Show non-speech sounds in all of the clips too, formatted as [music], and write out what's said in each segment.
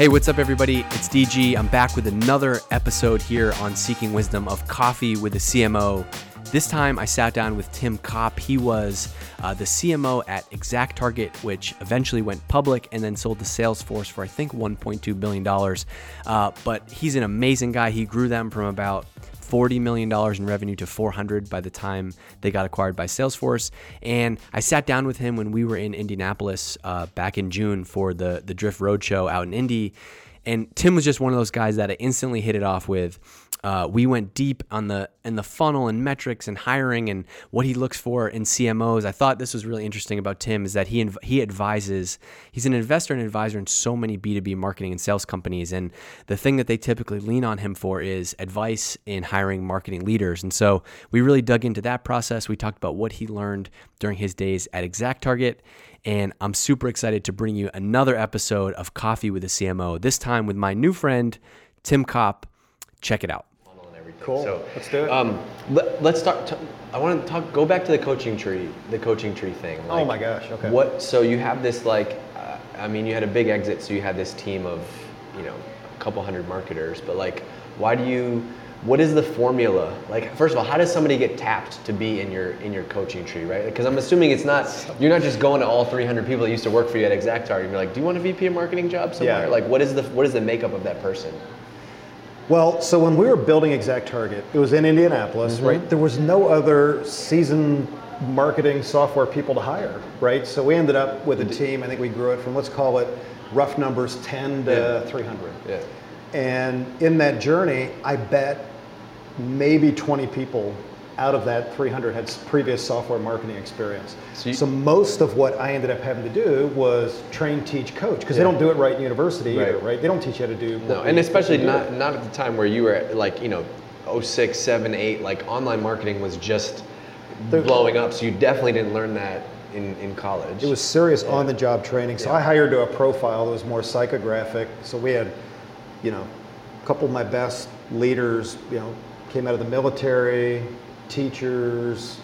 Hey, what's up, everybody? It's DG. I'm back with another episode here on Seeking Wisdom of Coffee with the CMO. This time I sat down with Tim Kopp. He was uh, the CMO at Exact Target, which eventually went public and then sold to Salesforce for, I think, $1.2 billion. Uh, but he's an amazing guy. He grew them from about $40 million in revenue to 400 by the time they got acquired by Salesforce. And I sat down with him when we were in Indianapolis uh, back in June for the, the Drift Roadshow out in Indy. And Tim was just one of those guys that I instantly hit it off with. Uh, we went deep on the in the funnel and metrics and hiring and what he looks for in CMOs. I thought this was really interesting about Tim is that he he advises. He's an investor and advisor in so many B two B marketing and sales companies, and the thing that they typically lean on him for is advice in hiring marketing leaders. And so we really dug into that process. We talked about what he learned during his days at ExactTarget. And I'm super excited to bring you another episode of Coffee with a CMO, this time with my new friend, Tim Kopp. Check it out. Cool. So let's do it. Um, let, us start. T- I want to talk. Go back to the coaching tree. The coaching tree thing. Like, oh my gosh. Okay. What? So you have this like. Uh, I mean, you had a big exit, so you had this team of, you know, a couple hundred marketers. But like, why do you? What is the formula? Like, first of all, how does somebody get tapped to be in your in your coaching tree, right? Because I'm assuming it's not. You're not just going to all 300 people that used to work for you at ExactTarget. You're like, do you want a VP of marketing job somewhere? Yeah. Like, what is the what is the makeup of that person? Well, so when we were building ExactTarget, it was in Indianapolis, mm-hmm. right? There was no other seasoned marketing software people to hire, right? So we ended up with a team. I think we grew it from let's call it rough numbers 10 to yeah. 300. Yeah. And in that journey, I bet maybe 20 people out of that 300 had previous software marketing experience. So, you, so, most of what I ended up having to do was train, teach, coach because yeah. they don't do it right in university right. either, right? They don't teach you how to do. No, and especially not not at the time where you were like you know, 06, 7, 8, like online marketing was just blowing up. So you definitely didn't learn that in, in college. It was serious yeah. on the job training. So yeah. I hired to a profile that was more psychographic. So we had, you know, a couple of my best leaders, you know, came out of the military, teachers.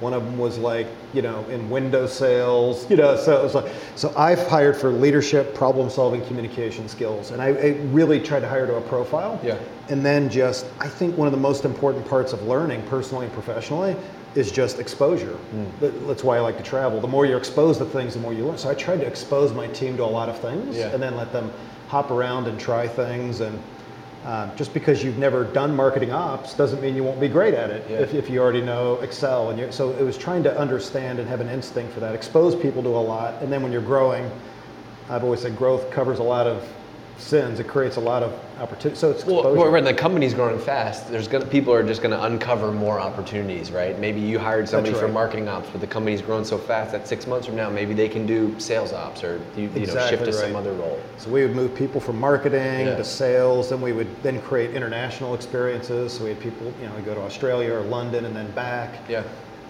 One of them was like, you know, in window sales, you know, so it was like, so I've hired for leadership, problem solving, communication skills. And I, I really tried to hire to a profile. Yeah. And then just, I think one of the most important parts of learning personally and professionally is just exposure. Mm. That's why I like to travel. The more you're exposed to things, the more you learn. So I tried to expose my team to a lot of things yeah. and then let them hop around and try things and um, just because you've never done marketing ops doesn't mean you won't be great at it yeah. if, if you already know Excel. And so it was trying to understand and have an instinct for that, expose people to a lot. And then when you're growing, I've always said growth covers a lot of sins, it creates a lot of opportunity. So it's well, when the company's growing fast, there's gonna people are just going to uncover more opportunities, right? Maybe you hired somebody right. for marketing ops, but the company's grown so fast that six months from now, maybe they can do sales ops or you, you exactly know shift to right. some other role. So we would move people from marketing yeah. to sales, then we would then create international experiences. So we had people, you know, we go to Australia or London and then back. Yeah.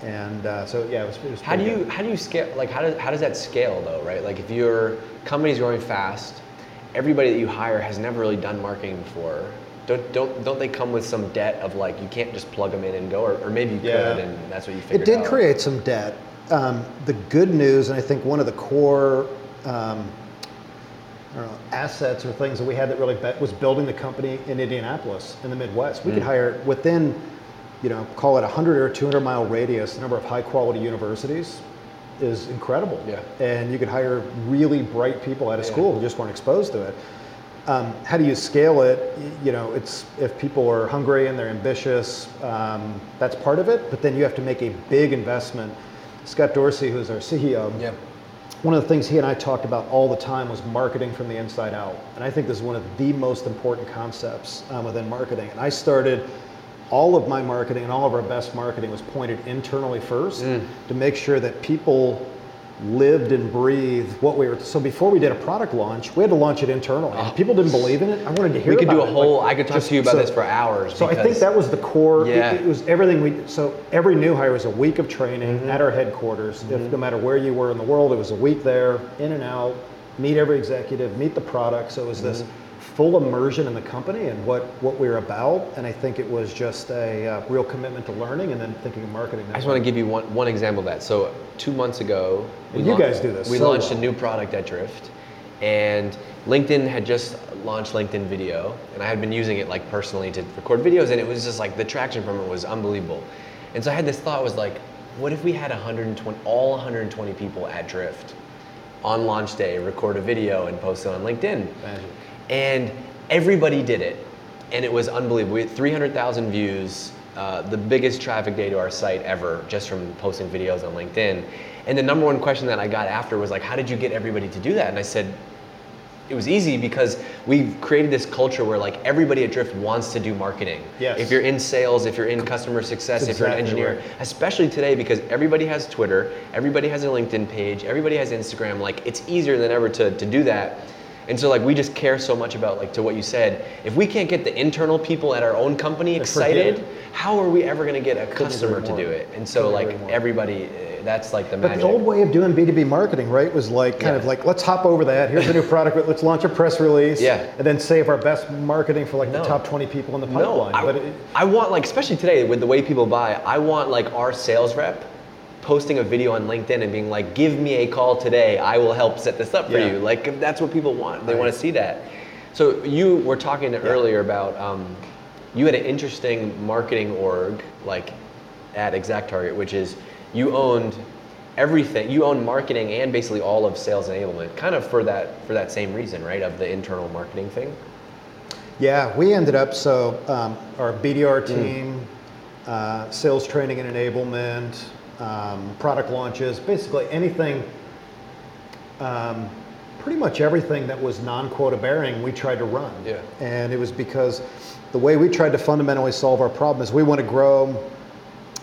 And uh, so yeah, it was. It was how do you good. how do you scale? Like how does how does that scale though, right? Like if your company's growing fast everybody that you hire has never really done marketing before. Don't don't don't they come with some debt of like you can't just plug them in and go, or, or maybe you yeah. could, and that's what you figured. It did out. create some debt. Um, the good news, and I think one of the core um, know, assets or things that we had that really bet was building the company in Indianapolis in the Midwest. We mm. could hire within, you know, call it a 100 or 200 mile radius, a number of high quality universities is incredible. Yeah. And you could hire really bright people out of yeah. school who just weren't exposed to it. Um, how do you scale it? You know, it's if people are hungry and they're ambitious, um, that's part of it. But then you have to make a big investment. Scott Dorsey, who's our CEO, yeah. one of the things he and I talked about all the time was marketing from the inside out. And I think this is one of the most important concepts um, within marketing. And I started all of my marketing and all of our best marketing was pointed internally first mm. to make sure that people lived and breathed what we were. So before we did a product launch, we had to launch it internally. Oh. People didn't believe in it. I wanted to hear. We could do a it. whole. Like, I could talk just, to you about so, this for hours. So I think that was the core. Yeah. It, it, was everything we. So every new hire was a week of training mm-hmm. at our headquarters. Mm-hmm. If no matter where you were in the world, it was a week there, in and out. Meet every executive, meet the product. So it was mm-hmm. this full immersion in the company and what, what we are about. And I think it was just a uh, real commitment to learning and then thinking of marketing. I just way. want to give you one, one example of that. So two months ago, we you guys do this. We so launched well. a new product at Drift. and LinkedIn had just launched LinkedIn Video, and I had been using it like personally to record videos, and it was just like the traction from it was unbelievable. And so I had this thought was like, what if we had 120, all 120 people at Drift on launch day record a video and post it on LinkedIn? Magic. And everybody did it, and it was unbelievable. We had 300,000 views, uh, the biggest traffic day to our site ever, just from posting videos on LinkedIn. And the number one question that I got after was like, "How did you get everybody to do that?" And I said, it was easy because we've created this culture where like everybody at Drift wants to do marketing. Yes. If you're in sales, if you're in customer success, That's if you're an engineer, right. especially today because everybody has Twitter, everybody has a LinkedIn page, everybody has Instagram. Like it's easier than ever to, to do that. And so like we just care so much about like to what you said. If we can't get the internal people at our own company forget excited, it. how are we ever going to get a customer to do it? And so like everybody, eh, that's like the magic. But the old way of doing B2B marketing, right, was like kind of like, let's hop over that. Here's a new product. Let's launch a press release. Yeah. And then save our best marketing for like No. the top 20 people in the No, pipeline. I, but it, I want like especially today with the way people buy, I want like our sales rep posting a video on LinkedIn and being like, "Give me a call today. I will help set this up for Yeah. you." Like that's what people want. They Right. want to see that. So you were talking earlier about um, you had an interesting marketing org like at Exact Target, which is you owned everything. You owned marketing and basically all of sales enablement, kind of for that for that same reason, right? Of the internal marketing thing. yeah, we ended up, so um, our BDR Mm. team, uh, sales training and enablement, um, product launches, basically anything, um, pretty much everything that was non-quota bearing, we tried to run. Yeah. And it was because the way we tried to fundamentally solve our problem is we want to grow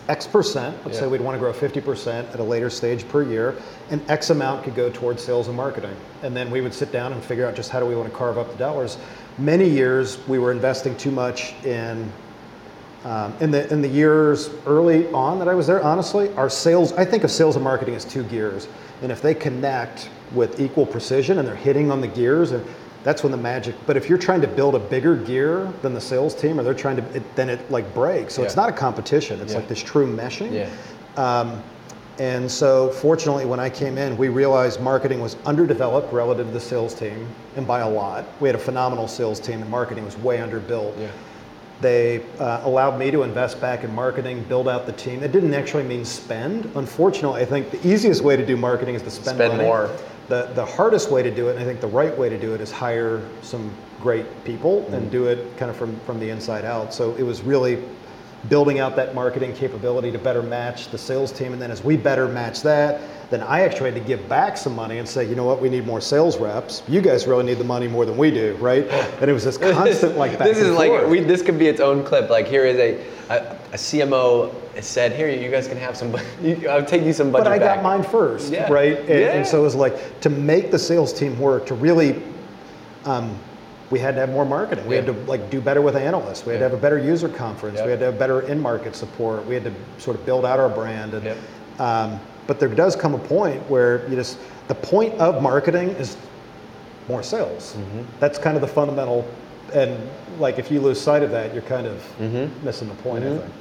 X percent, let's Yeah. say we'd want to grow 50% at a later stage per year, and X amount could go towards sales and marketing. And then we would sit down and figure out just how do we want to carve up the dollars. Many years we were investing too much in um, in the in the years early on that I was there, honestly, our sales I think of sales and marketing as two gears, and if they connect with equal precision and they're hitting on the gears, and that's when the magic. But if you're trying to build a bigger gear than the sales team, or they're trying to, it, then it like breaks. So it's not a competition. It's Yeah. like this true meshing. Yeah. Um, and so, fortunately, when I came in, we realized marketing was underdeveloped relative to the sales team, and by a lot. We had a phenomenal sales team, and marketing was way underbuilt. Yeah. They uh, allowed me to invest back in marketing, build out the team. It didn't actually mean spend. Unfortunately, I think the easiest way to do marketing is to spend, Spend money. more. The, the hardest way to do it, and I think the right way to do it, is hire some great people Mm. and do it kind of from, from the inside out. So it was really building out that marketing capability to better match the sales team. And then as we better match that, then I actually had to give back some money and say, you know what, we need more sales reps. You guys really need the money more than we do, right? And it was this [laughs] constant like back this is and like forth. we, this could be its own clip. Like here is a a, a CMO said, here you guys can have some. [laughs] you- I'll take you some budget but I back. got mine first, Yeah. right? And, Yeah. and so it was like to make the sales team work, to really, um, we had to have more marketing. We had to like do better with analysts. We had Yeah. to have a better user conference. Yep. We had to have better in-market support. We had to sort of build out our brand. And, Yep. um, but there does come a point where you just the point of marketing is more sales. Mm-hmm. That's kind of the fundamental. And like if you lose sight of that, you're kind of Mm-hmm. missing the point. I think.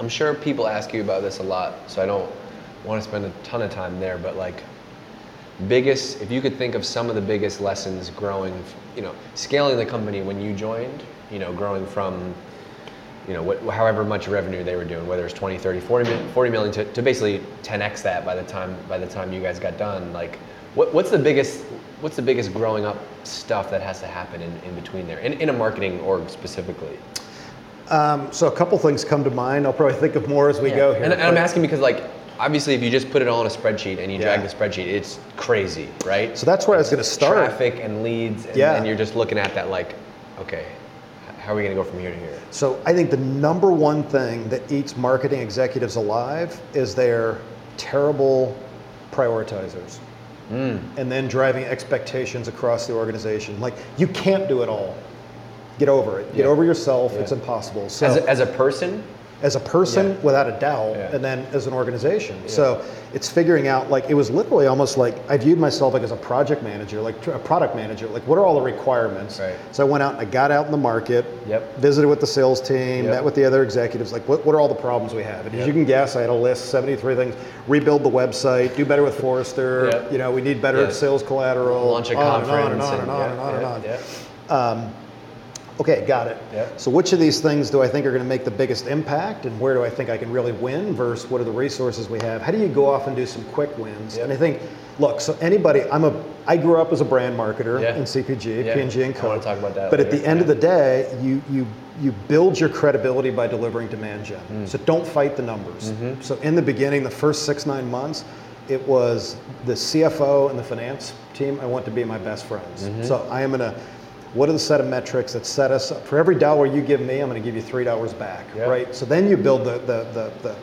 I'm sure people ask you about this a lot, so I don't want to spend a ton of time there. But like, biggest, if you could think of some of the biggest lessons growing, you know, scaling the company when you joined, you know, growing from, you know, what, however much revenue they were doing, whether it's 20, 30, 40, 40 million to, to basically 10x that by the time by the time you guys got done. Like, what, what's the biggest what's the biggest growing up stuff that has to happen in, in between there, in, in a marketing org specifically? Um, so a couple things come to mind. I'll probably think of more as we go here. And, and I'm asking because, like, obviously, if you just put it all in a spreadsheet and you drag the spreadsheet, it's crazy, right? So that's where I was going to start. Traffic and leads, and, Yeah. and you're just looking at that, like, okay, how are we going to go from here to here? So I think the number one thing that eats marketing executives alive is they're terrible prioritizers. Mm. And then driving expectations across the organization. Like you can't do it all. Get over it. Get Yeah. over yourself. Yeah. It's impossible. So As a, as a person, as a person Yeah. without a doubt, Yeah. and then as an organization. So it's figuring out like it was literally almost like I viewed myself like as a project manager, like a product manager. Like what are all the requirements? Right. So I went out and I got out in the market, Yep. visited with the sales team, Yep. met with the other executives. Like what, what are all the problems we have? And as you can guess, I had a list, 73 things. Rebuild the website, do better with Forrester. Yep. You know, we need better Yeah. sales collateral. Launch a on and on conference and on and on yeah, and on and yeah, on. yeah. Um, Okay, got it. Yep. So which of these things do I think are going to make the biggest impact, and where do I think I can really win? Versus what are the resources we have? How do you go off and do some quick wins? Yep. And I think, look, so anybody, I'm a, I grew up as a brand marketer Yeah. in CPG, Yeah. P&G and I Co. wanna talk about that But at the end of the day, you you you build your credibility by delivering demand gen. Mm. So don't fight the numbers. Mm-hmm. So in the beginning, the first six nine months, it was the CFO and the finance team. I want to be my best friends. Mm-hmm. So I am gonna. What are the set of metrics that set us up? For every dollar you give me, I'm going to give you three dollars back, Yeah. right? So then you build the, the, the, the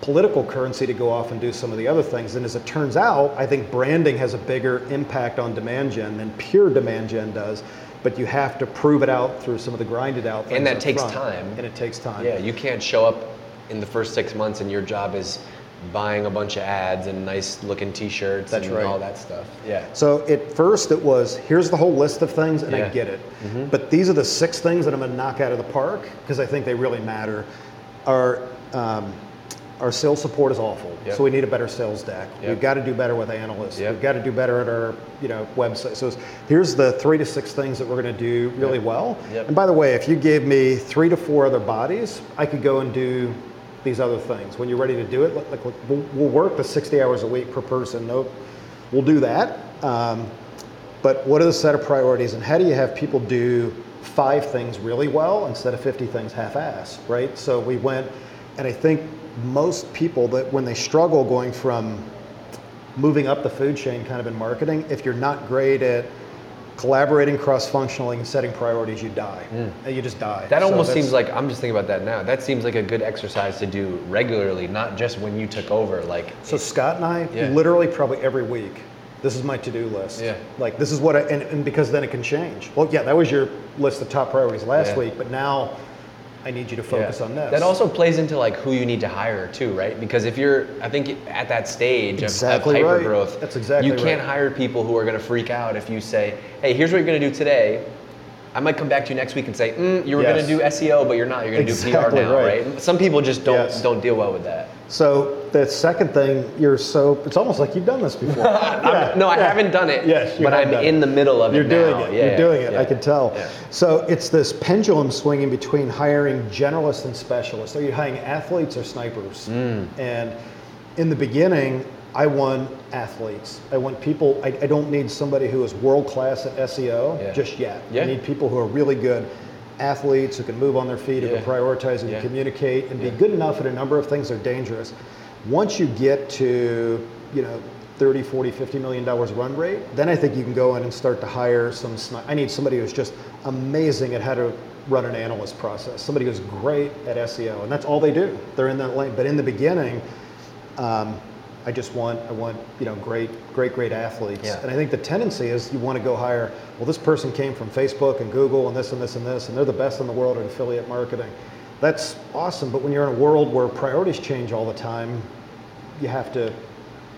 political currency to go off and do some of the other things. And as it turns out, I think branding has a bigger impact on demand gen than pure demand gen does. But you have to prove it out through some of the grinded out things. And that takes front. time. And it takes time. Yeah, you can't show up in the first six months and your job is buying a bunch of ads and nice looking t-shirts That's and right. all that stuff. Yeah. So at first it was here's the whole list of things and Yeah. I get it. But these are the six things that I'm going to knock out of the park because I think they really matter. Our um, our sales support is awful, Yep. so we need a better sales deck. Yep. We've got to do better with analysts. Yep. We've got to do better at our you know website. So it's- here's the three to six things that we're going to do really well. And by the way, if you gave me three to four other bodies, I could go and do these other things. When you're ready to do it, like, we'll, we'll work the 60 hours a week per person. No, we'll do that. Um, but what are the set of priorities, and how do you have people do five things really well instead of 50 things half-assed, right? So we went, and I think most people that when they struggle going from moving up the food chain kind of in marketing, if you're not great at collaborating cross-functionally and setting priorities, you die. And you just die. That So almost seems like I'm just thinking about that now. That seems like a good exercise to do regularly, not just when you took over. Like, So Scott and I, Yeah. literally probably every week, this is my to-do list. Yeah. Like this is what I, and, and because then it can change. Well, yeah, that was your list of top priorities last Yeah. week, but now I need you to focus Yeah. on this. That also plays into like who you need to hire too, right? Because if you're, I think at that stage of- Exactly of, right. hyper growth, That's exactly you can't right. hire people who are going to freak out if you say, "Hey, here's what you're going to do today." I might come back to you next week and say, mm, "You were Yes. going to do SEO, but you're not. You're going to do PR now, right. right. Some people just don't Yes. don't deal well with that. So the second thing, you're so, it's almost like you've done this before. [laughs] Yeah, no, I yeah. haven't done it. Yes, but I'm in it. the middle of it. You're it doing now. it. Yeah, You're doing it. yeah. I can tell. So it's this pendulum swinging between hiring generalists and specialists. Are you hiring athletes or snipers? Mm. And in the beginning, I want athletes. I want people. I, I don't need somebody who is world class at SEO just yet. I need people who are really good athletes who can move on their feet, who Yeah. can prioritize and Yeah. communicate and Yeah. be good enough at a number of things that are dangerous. Once you get to, you know, 30, 40, 50 million dollars run rate, then I think you can go in and start to hire some sni- I need somebody who's just amazing at how to run an analyst process. Somebody who's great at SEO and that's all they do. They're in that lane. But in the beginning, um, I just want I want you know great great great athletes, Yeah. and I think the tendency is you want to go hire. Well, this person came from Facebook and Google and this and this and this, and they're the best in the world at affiliate marketing. That's awesome, but when you're in a world where priorities change all the time, you have to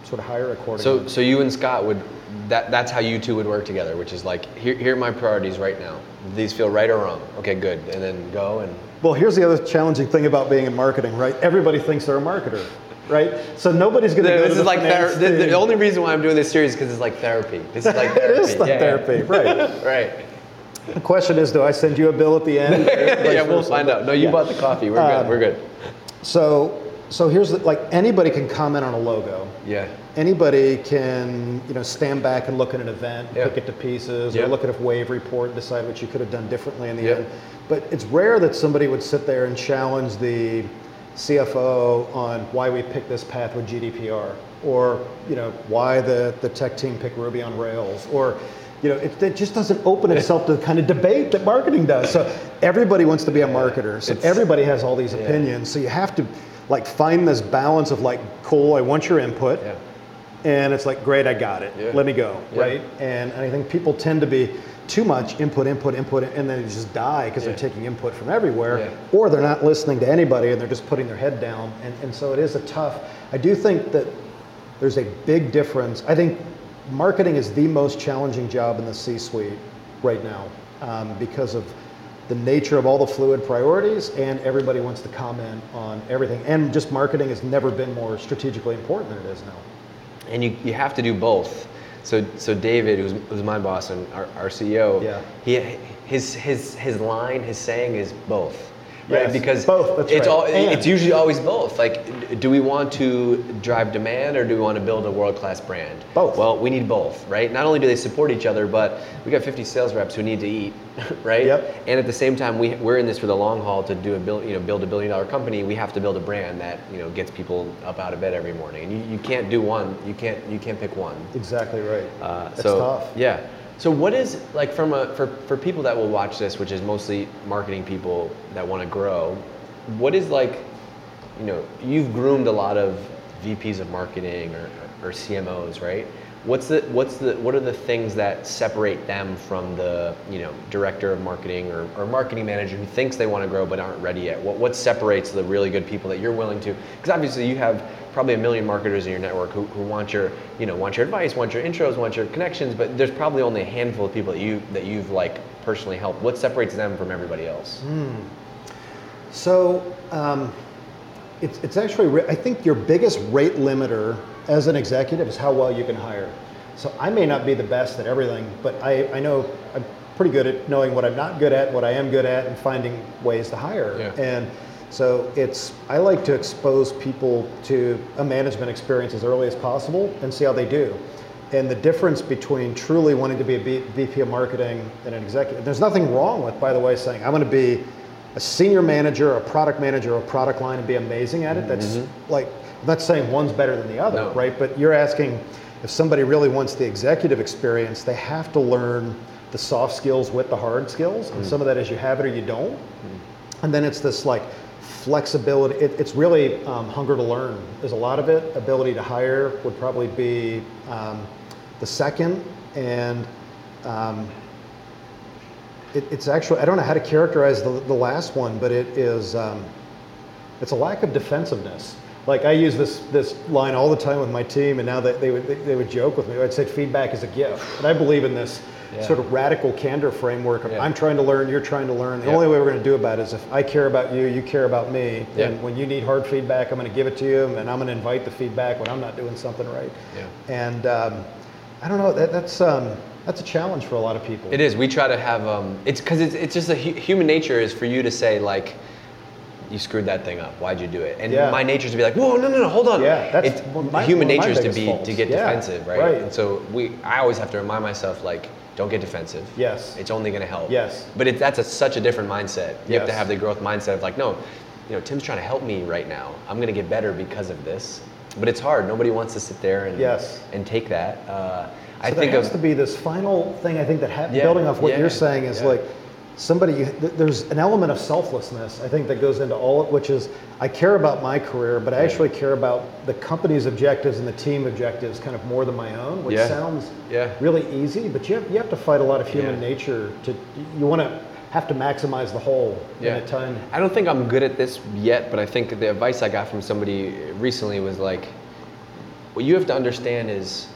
sort of hire accordingly. So, so you and Scott would that that's how you two would work together, which is like here, here are my priorities right now. These feel right or wrong. Okay, good, and then go and Well, here's the other challenging thing about being in marketing, right? Everybody thinks they're a marketer, right? So nobody's going to go this to is the like ther- the, the only reason why I'm doing this series is because it's like therapy. This is like therapy. [laughs] It is like Yeah, yeah. therapy, right? [laughs] right. The question is, do I send you a bill at the end? [laughs] yeah, we'll find out. No, you Yeah. bought the coffee. We're good. Um, We're good. So, so here's the, like anybody can comment on a logo. Yeah. Anybody can, you know, stand back and look at an event, Yeah. pick it to pieces, Yeah. or look at a wave report and decide what you could have done differently in the Yeah. end. But it's rare that somebody would sit there and challenge the CFO on why we picked this path with GDPR, or you know why the, the tech team picked Ruby on Rails, or you know it, it just doesn't open itself to the kind of debate that marketing does. So everybody wants to be a marketer. So It's- everybody has all these opinions. So you have to like find this balance of like, cool, I want your input. Yeah. And it's like, great, I got it. Yeah. Let me go, Yeah. right? And I think people tend to be too much input, input, input, and then they just die because Yeah. they're taking input from everywhere, or they're not listening to anybody and they're just putting their head down. And, and so it is a tough. I do think that there's a big difference. I think marketing is the most challenging job in the C-suite right now um, because of the nature of all the fluid priorities and everybody wants to comment on everything. And just marketing has never been more strategically important than it is now. And you, you have to do both. So so David, who's, who's my boss and our, our CEO, Yeah. he his his his line, his saying is both. Right? Yes, because both, that's it's right. all And- it's usually always both. Like do we want to drive demand or do we want to build a world-class brand? Both. Well, we need both, right? Not only do they support each other, but we got 50 sales reps who need to eat, [laughs] right? Yep. And at the same time, we, we're in this for the long haul to do a bill, you know, build a billion dollar company. We have to build a brand that you know gets people up out of bed every morning. And you, you can't do one. You can't you can't pick one. Exactly right. Uh, That's so tough. yeah. So what is like from a for, for people that will watch this, which is mostly marketing people that want to grow, what is like, you know, you've groomed a lot of VPs of marketing or, or CMOs, right? What's the what's the what are the things that separate them from the you know director of marketing or, or marketing manager who thinks they want to grow but aren't ready yet? What what separates the really good people that you're willing to? Because obviously you have probably a million marketers in your network who, who want your you know want your advice, want your intros, want your connections, but there's probably only a handful of people that you that you've like personally helped. What separates them from everybody else? So um, it's, it's actually, I think your biggest rate limiter as an executive is how well you can hire. So I may not be the best at everything, but I, I know I'm pretty good at knowing what I'm not good at, what I am good at, and finding ways to hire. Yeah. And so it's, I like to expose people to a management experience as early as possible and see how they do. And the difference between truly wanting to be a B- VP of marketing and an executive, there's nothing wrong with, by the way, saying I'm going to be a senior manager, a product manager, a product line, and be amazing at it. That's mm-hmm. like, I'm not saying one's better than the other, No. right? But you're asking if somebody really wants the executive experience, they have to learn the soft skills with the hard skills. And some of that is you have it or you don't. And then it's this like flexibility. It, it's really um, hunger to learn is a lot of it. Ability to hire would probably be um, the second, and um, it, it's actually I don't know how to characterize the, the last one, but it is um, it's a lack of defensiveness. Like I use this this line all the time with my team, and now that they would they, they would joke with me. I'd say feedback is a gift, and I believe in this Yeah. sort of radical candor framework. Of Yeah. I'm trying to learn, you're trying to learn. The Yeah. only way we're going to do about it is if I care about you, you care about me, and when you need hard feedback, I'm going to give it to you, and I'm going to invite the feedback when I'm not doing something right. Yeah. And um, I don't know. That, that's um, that's a challenge for a lot of people. It is. We try to have um, it's because it's, it's just a hu- human nature is for you to say like, you screwed that thing up. Why'd you do it? And Yeah. my nature is to be like, whoa, no, no, no, hold on. Yeah, that's it's my- human one of my nature is to be faults. to get Yeah, defensive, right? right. And so we, I always have to remind myself like, don't get defensive. Yes. It's only going to help. Yes. But it, that's a, such a different mindset. You have to have the growth mindset of like, no, you know, Tim's trying to help me right now. I'm going to get better because of this. But it's hard. Nobody wants to sit there and Yes. and take that. Uh, I So think there has of to be this final thing I think that ha- Yeah, building off what yeah, you're saying is yeah. like somebody there's an element of selflessness I think that goes into all it which is I care about my career but I actually care about the company's objectives and the team objectives kind of more than my own which Yeah. sounds Yeah. really easy but you have, you have to fight a lot of human Yeah. nature to you want to have to maximize the whole in a time I don't think I'm good at this yet, but I think the advice I got from somebody recently was like, what you have to understand is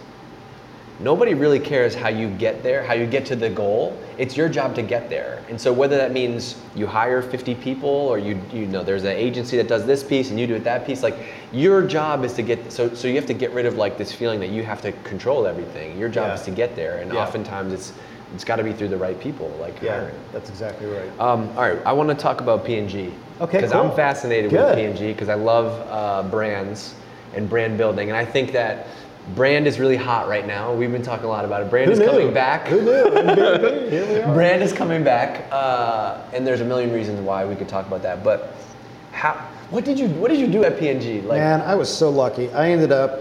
nobody really cares how you get there, how you get to the goal. It's your job to get there. And so whether that means you hire 50 people or you you know there's an agency that does this piece and you do it that piece, like your job is to get so so you have to get rid of like this feeling that you have to control everything. Your job Yeah. is to get there. And Yeah. oftentimes it's it's got to be through the right people, like yeah hiring. that's exactly right Um, all right, I want to talk about P&G. Okay, Because cool. I'm fascinated with Good. P&G because I love uh, brands and brand building, and I think that brand is really hot right now. We've been talking a lot about it. Brand Who is knew? coming back. Who knew? Here we [laughs] are. Brand is coming back, uh, and there's a million reasons why we could talk about that. But how? What did you What did you do at P&G? Like Man, I was so lucky. I ended up.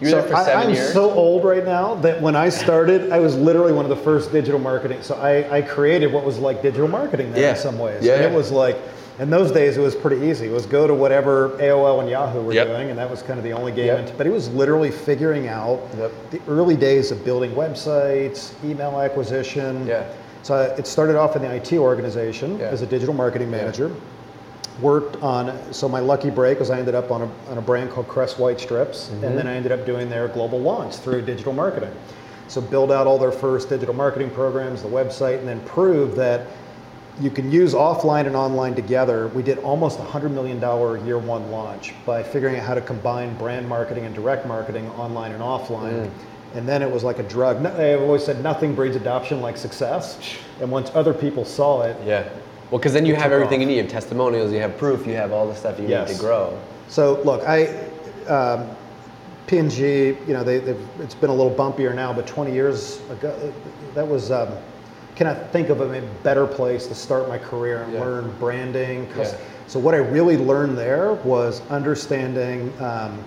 you were there for I, 7 I'm years. so old right now that when I started, I was literally one of the first digital marketing. So I, I created what was like digital marketing Yeah. in some ways. Yeah, And it was like In those days, it was pretty easy. It was go to whatever AOL and Yahoo were Yep. doing, and that was kind of the only game. Yep. But it was literally figuring out Yep. the early days of building websites, email acquisition. Yeah. So it started off in the IT organization Yeah. as a digital marketing manager. Worked on, so my lucky break was I ended up on a, on a brand called Crest White Strips, Mm-hmm. and then I ended up doing their global launch through digital marketing. So build out all their first digital marketing programs, the website, and then prove that you can use offline and online together. We did almost a $100 million year one launch by figuring out how to combine brand marketing and direct marketing online and offline. Mm. And then it was like a drug. No- I've always said nothing breeds adoption like success. And once other people saw it, Yeah. Well, because then you have everything off. you need. You have testimonials, you have proof, you have all the stuff you need to grow. So look, I um, P&G, you know, they, they've, it's been a little bumpier now, but 20 years ago, that was. Um, cannot think of a better place to start my career and Yeah. learn branding. Yeah. So what I really learned there was understanding. Um,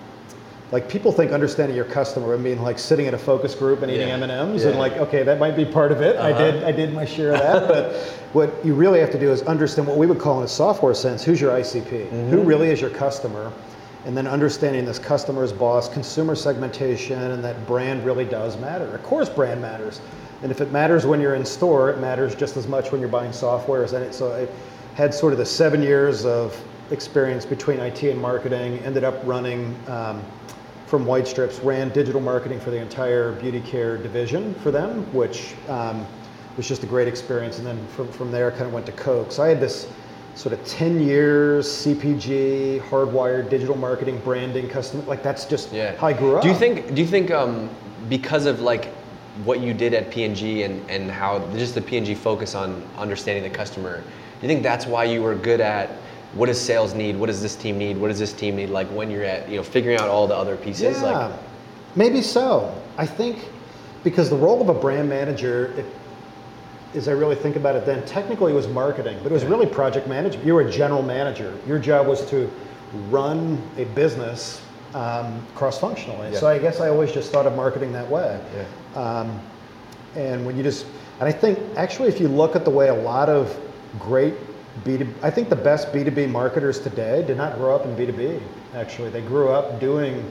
like people think understanding your customer, I mean, like sitting in a focus group and eating Yeah. M and M's, Yeah. and like, okay, that might be part of it. I did, I did my share of that. but what you really have to do is understand what we would call in a software sense: who's your ICP? Who really is your customer? And then understanding this customer's boss, consumer segmentation, and that brand really does matter. Of course, brand matters, and if it matters when you're in store, it matters just as much when you're buying software as. So I had sort of the seven years of experience between IT and marketing. Ended up running. Um, from White Strips, ran digital marketing for the entire beauty care division for them, which um, was just a great experience. And then from, from there, kind of went to Coke. So I had this sort of 10 years CPG, hardwired digital marketing, branding, customer. Like that's just Yeah. how I grew up. Do you think? Do you think um, because of like what you did at P&G and and how just the P&G focus on understanding the customer, do you think that's why you were good at what does sales need? What does this team need? What does this team need? Like when you're at you know figuring out all the other pieces. Yeah, Like maybe so. I think because the role of a brand manager, it, as I really think about it, then technically it was marketing, but it was really project management. You were a general manager. Your job was to run a business um, cross-functionally. Yeah. So I guess I always just thought of marketing that way. Yeah. Um, and when you just, and I think actually if you look at the way a lot of great B2B, I think the best B2B marketers today did not grow up in B2B, actually. They grew up doing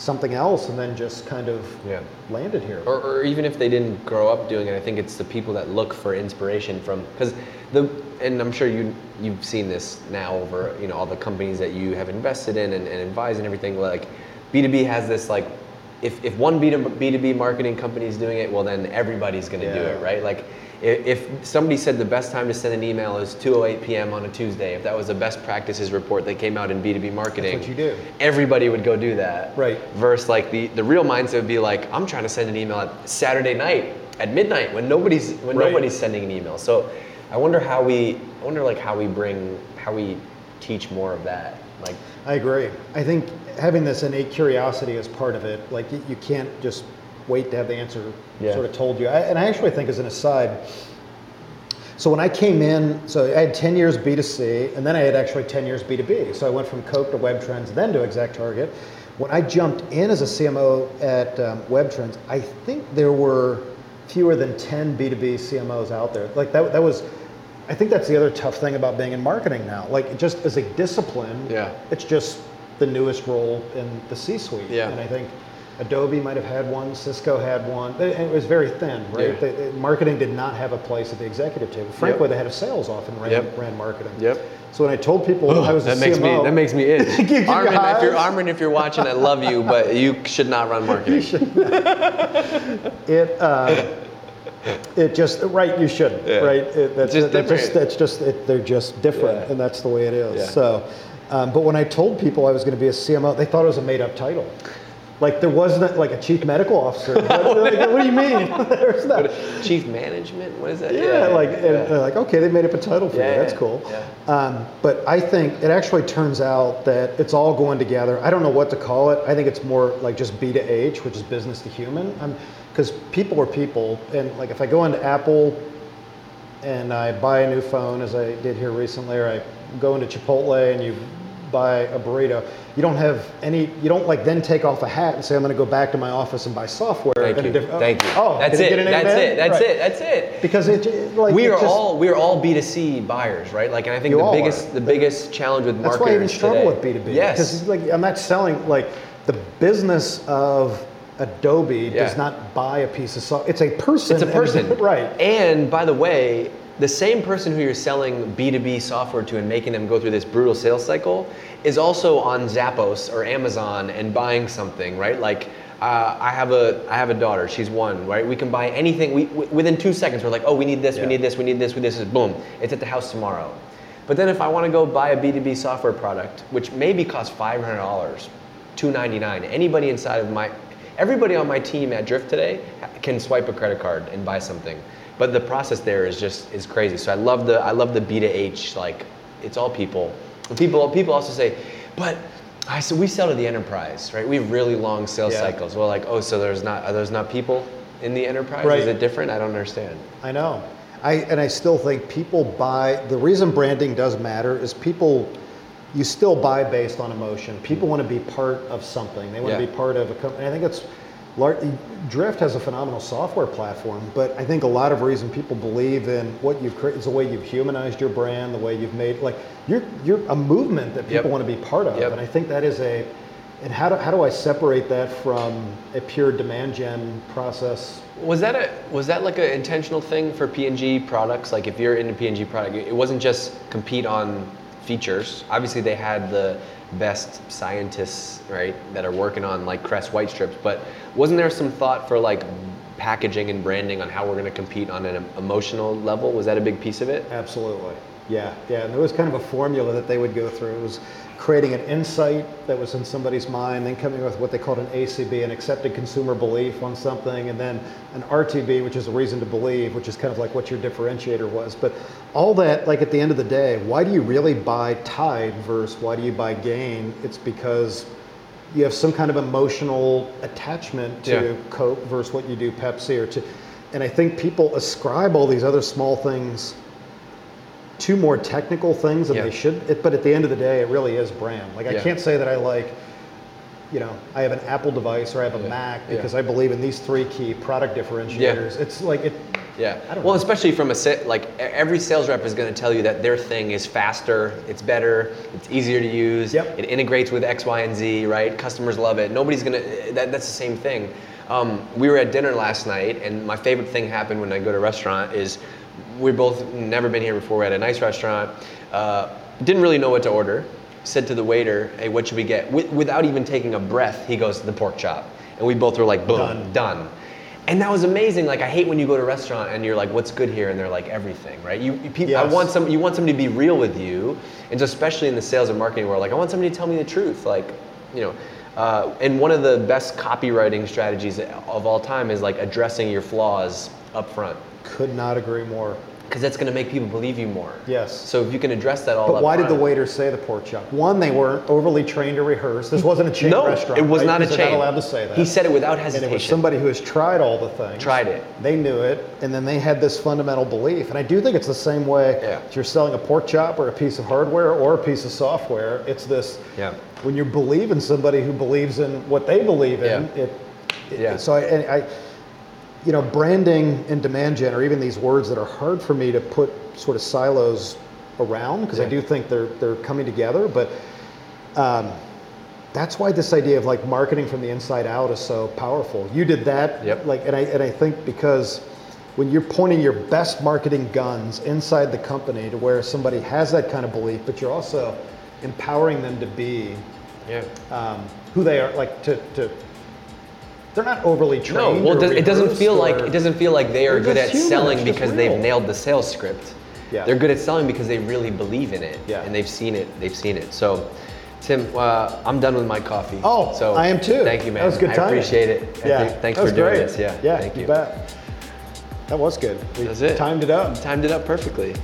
something else and then just kind of Yeah. landed here. or, or even if they didn't grow up doing it, I think it's the people that look for inspiration from because the and I'm sure you you've seen this now over you know all the companies that you have invested in and, and advised and everything like B2B has this like if, if one B2, B2B marketing company is doing it, well then everybody's going to do it, right? Like if, somebody said the best time to send an email is 2:08 p.m. on a Tuesday, if that was a best practices report that came out in B2B marketing, what you do. everybody would go do that. Right. Versus like the, the real mindset would be like, I'm trying to send an email at Saturday night at midnight when nobody's when Right. nobody's sending an email. So I wonder how we I wonder like how we bring how we teach more of that. Like I agree. I think having this innate curiosity is part of it. Like you, you can't just wait to have the answer Yeah. sort of told you. I, and I actually think, as an aside, so when I came in, so I had 10 years B2C, and then I had actually 10 years B2B. So I went from Coke to WebTrends, then to Exact Target. When I jumped in as a CMO at um, WebTrends, I think there were fewer than 10 B2B CMOs out there. Like that, that was, I think that's the other tough thing about being in marketing now. Like just as a discipline, Yeah. it's just the newest role in the C-suite. Yeah. And I think Adobe might have had one, Cisco had one, and it was very thin, right? Yeah. Marketing did not have a place at the executive table. Frankly, the head of sales often ran, Yep. ran marketing. Yep. So when I told people I was that a makes CMO, me that makes me itch. [laughs] Give Armin, if you're. Armin, if you're watching, I love you, but you should not run marketing. it uh, it just right you shouldn't Yeah. right it, that's Just that's just that's just it, they're just different Yeah. and that's the way it is so um, but when I told people I was going to be a CMO they thought it was a made up title like there wasn't like a chief medical officer. [laughs] What, like, what do you mean? [laughs] There's not. Chief management? What is that? yeah, like and yeah. they're like okay they made up a title for Yeah, you that's yeah, cool. yeah. um, but I think it actually turns out that it's all going together. I don't know what to call it. I think it's more like just B to H which is business to human. Because people are people. And like if I go into Apple and I buy a new phone as I did here recently or I go into Chipotle and you buy a burrito, you don't have any. You don't like then take off a hat and say I'm going to go back to my office and buy software. Thank you. diff- oh, Thank you. Oh, that's it. That's it. That's Right. it. That's it. Because it it- like we are just- all we are all B2C buyers, right? Like, and I think the biggest are. the biggest challenge with That's why I even struggle today- with B2B. Yes. Because like I'm not selling like the business of Adobe Yeah. does not buy a piece of software. It's a person. It's a and person. [laughs] right. And by the way, the same person who you're selling B2B software to and making them go through this brutal sales cycle is also on Zappos or Amazon and buying something, right? Like uh, I have a I have a daughter. She's one, right? We can buy anything. We w- within two seconds, we're like, oh, we need this, Yeah. we need this, we need this, we need this. Boom, it's at the house tomorrow. But then if I want to go buy a B2B software product, which maybe costs five hundred dollars, two ninety nine, anybody inside of my Everybody on my team at Drift today can swipe a credit card and buy something, but the process there is just is crazy. So I love the I love the B to H like it's all people. People people also say, but I so we sell to the enterprise, right? We have really long sales Yeah. cycles. Well, like oh, so there's not are there's not people in the enterprise? Right. Is it different? I don't understand. I know. I and I still think people buy. The reason branding does matter is people. You still buy based on emotion. People mm. want to be part of something. They want Yeah. to be part of a company. I think it's. Lar- Drift has a phenomenal software platform, but I think a lot of reason people believe in what you've created is the way you've humanized your brand, the way you've made like you're you're a movement that people Yep. want to be part of, Yep. and I think that is a. And how do, how do I separate that from a pure demand gen process Was that a was that like an intentional thing for P&G products? Like if you're into P&G product, it wasn't just compete on features. Obviously, they had the best scientists, right, that are working on like Crest white strips. But wasn't there some thought for like packaging and branding on how we're going to compete on an emotional level? Was that a big piece of it? Absolutely. Yeah, yeah. And there was kind of a formula that they would go through. It was creating an insight that was in somebody's mind, then coming with what they called an ACB, an accepted consumer belief on something, and then an RTB, which is a reason to believe, which is kind of like what your differentiator was. But all that, like at the end of the day, why do you really buy Tide versus why do you buy Gain? It's because you have some kind of emotional attachment to Yeah. Coke versus what you do Pepsi or to, and I think people ascribe all these other small things to more technical things than Yeah. they should. It, but at the end of the day, it really is brand. Like I Yeah. can't say that I like, you know, I have an Apple device or I have a Yeah. Mac because I believe in these three key product differentiators. It's like it. Yeah. Well, know. especially from a set like every sales rep is going to tell you that their thing is faster, it's better, it's easier to use, Yep. it integrates with X, Y, and Z, right? Customers love it. Nobody's going to. That, that's the same thing. Um, we were at dinner last night, and my favorite thing happened when I go to a restaurant is we both never been here before. We're at a nice restaurant. Uh, didn't really know what to order. Said to the waiter, "Hey, what should we get?" Wi- without even taking a breath, he goes, to "The pork chop," and we both were like, "Boom, Done. done. And that was amazing. Like I hate when you go to a restaurant and you're like, "What's good here?" and they're like, "Everything." Right? You, you people, I want some. You want somebody to be real with you, and so especially in the sales and marketing world, like I want somebody to tell me the truth. Like, you know, uh, and one of the best copywriting strategies of all time is like addressing your flaws up front, Could not agree more. because that's going to make people believe you more. Yes. So if you can address that all. But why did the waiter say the pork chop? One, they weren't overly trained to rehearse. This wasn't a chain No, restaurant. it was right? not a chain. Not allowed to say that. He said it without hesitation. And it was somebody who has tried all the things. Tried it. They knew it, and then they had this fundamental belief. And I do think it's the same way Yeah. if you're selling a pork chop or a piece of hardware or a piece of software. It's this Yeah. when you believe in somebody who believes in what they believe in, Yeah. it, it Yeah. so I, and I you know, branding and demand gen are even these words that are hard for me to put sort of silos around because I do think they're they're coming together. But um, that's why this idea of like marketing from the inside out is so powerful. You did that, Yep. like, and I and I think because when you're pointing your best marketing guns inside the company to where somebody has that kind of belief, but you're also empowering them to be Yeah. um, who they are, like to, to they're not overly trained. No, well, or it, does, it doesn't feel like it doesn't feel like they are good at human, selling because they've nailed the sales script. Yeah. They're good at selling because they really believe in it. Yeah. And they've seen it. They've seen it. So, Tim, uh, I'm done with my coffee. Oh, so I am too. Thank you, man. That was good time. I appreciate it. Yeah, think- thanks for doing great. this. Yeah. yeah, Thank you. bet. That was good. We That's it. Timed it up. Timed it up perfectly.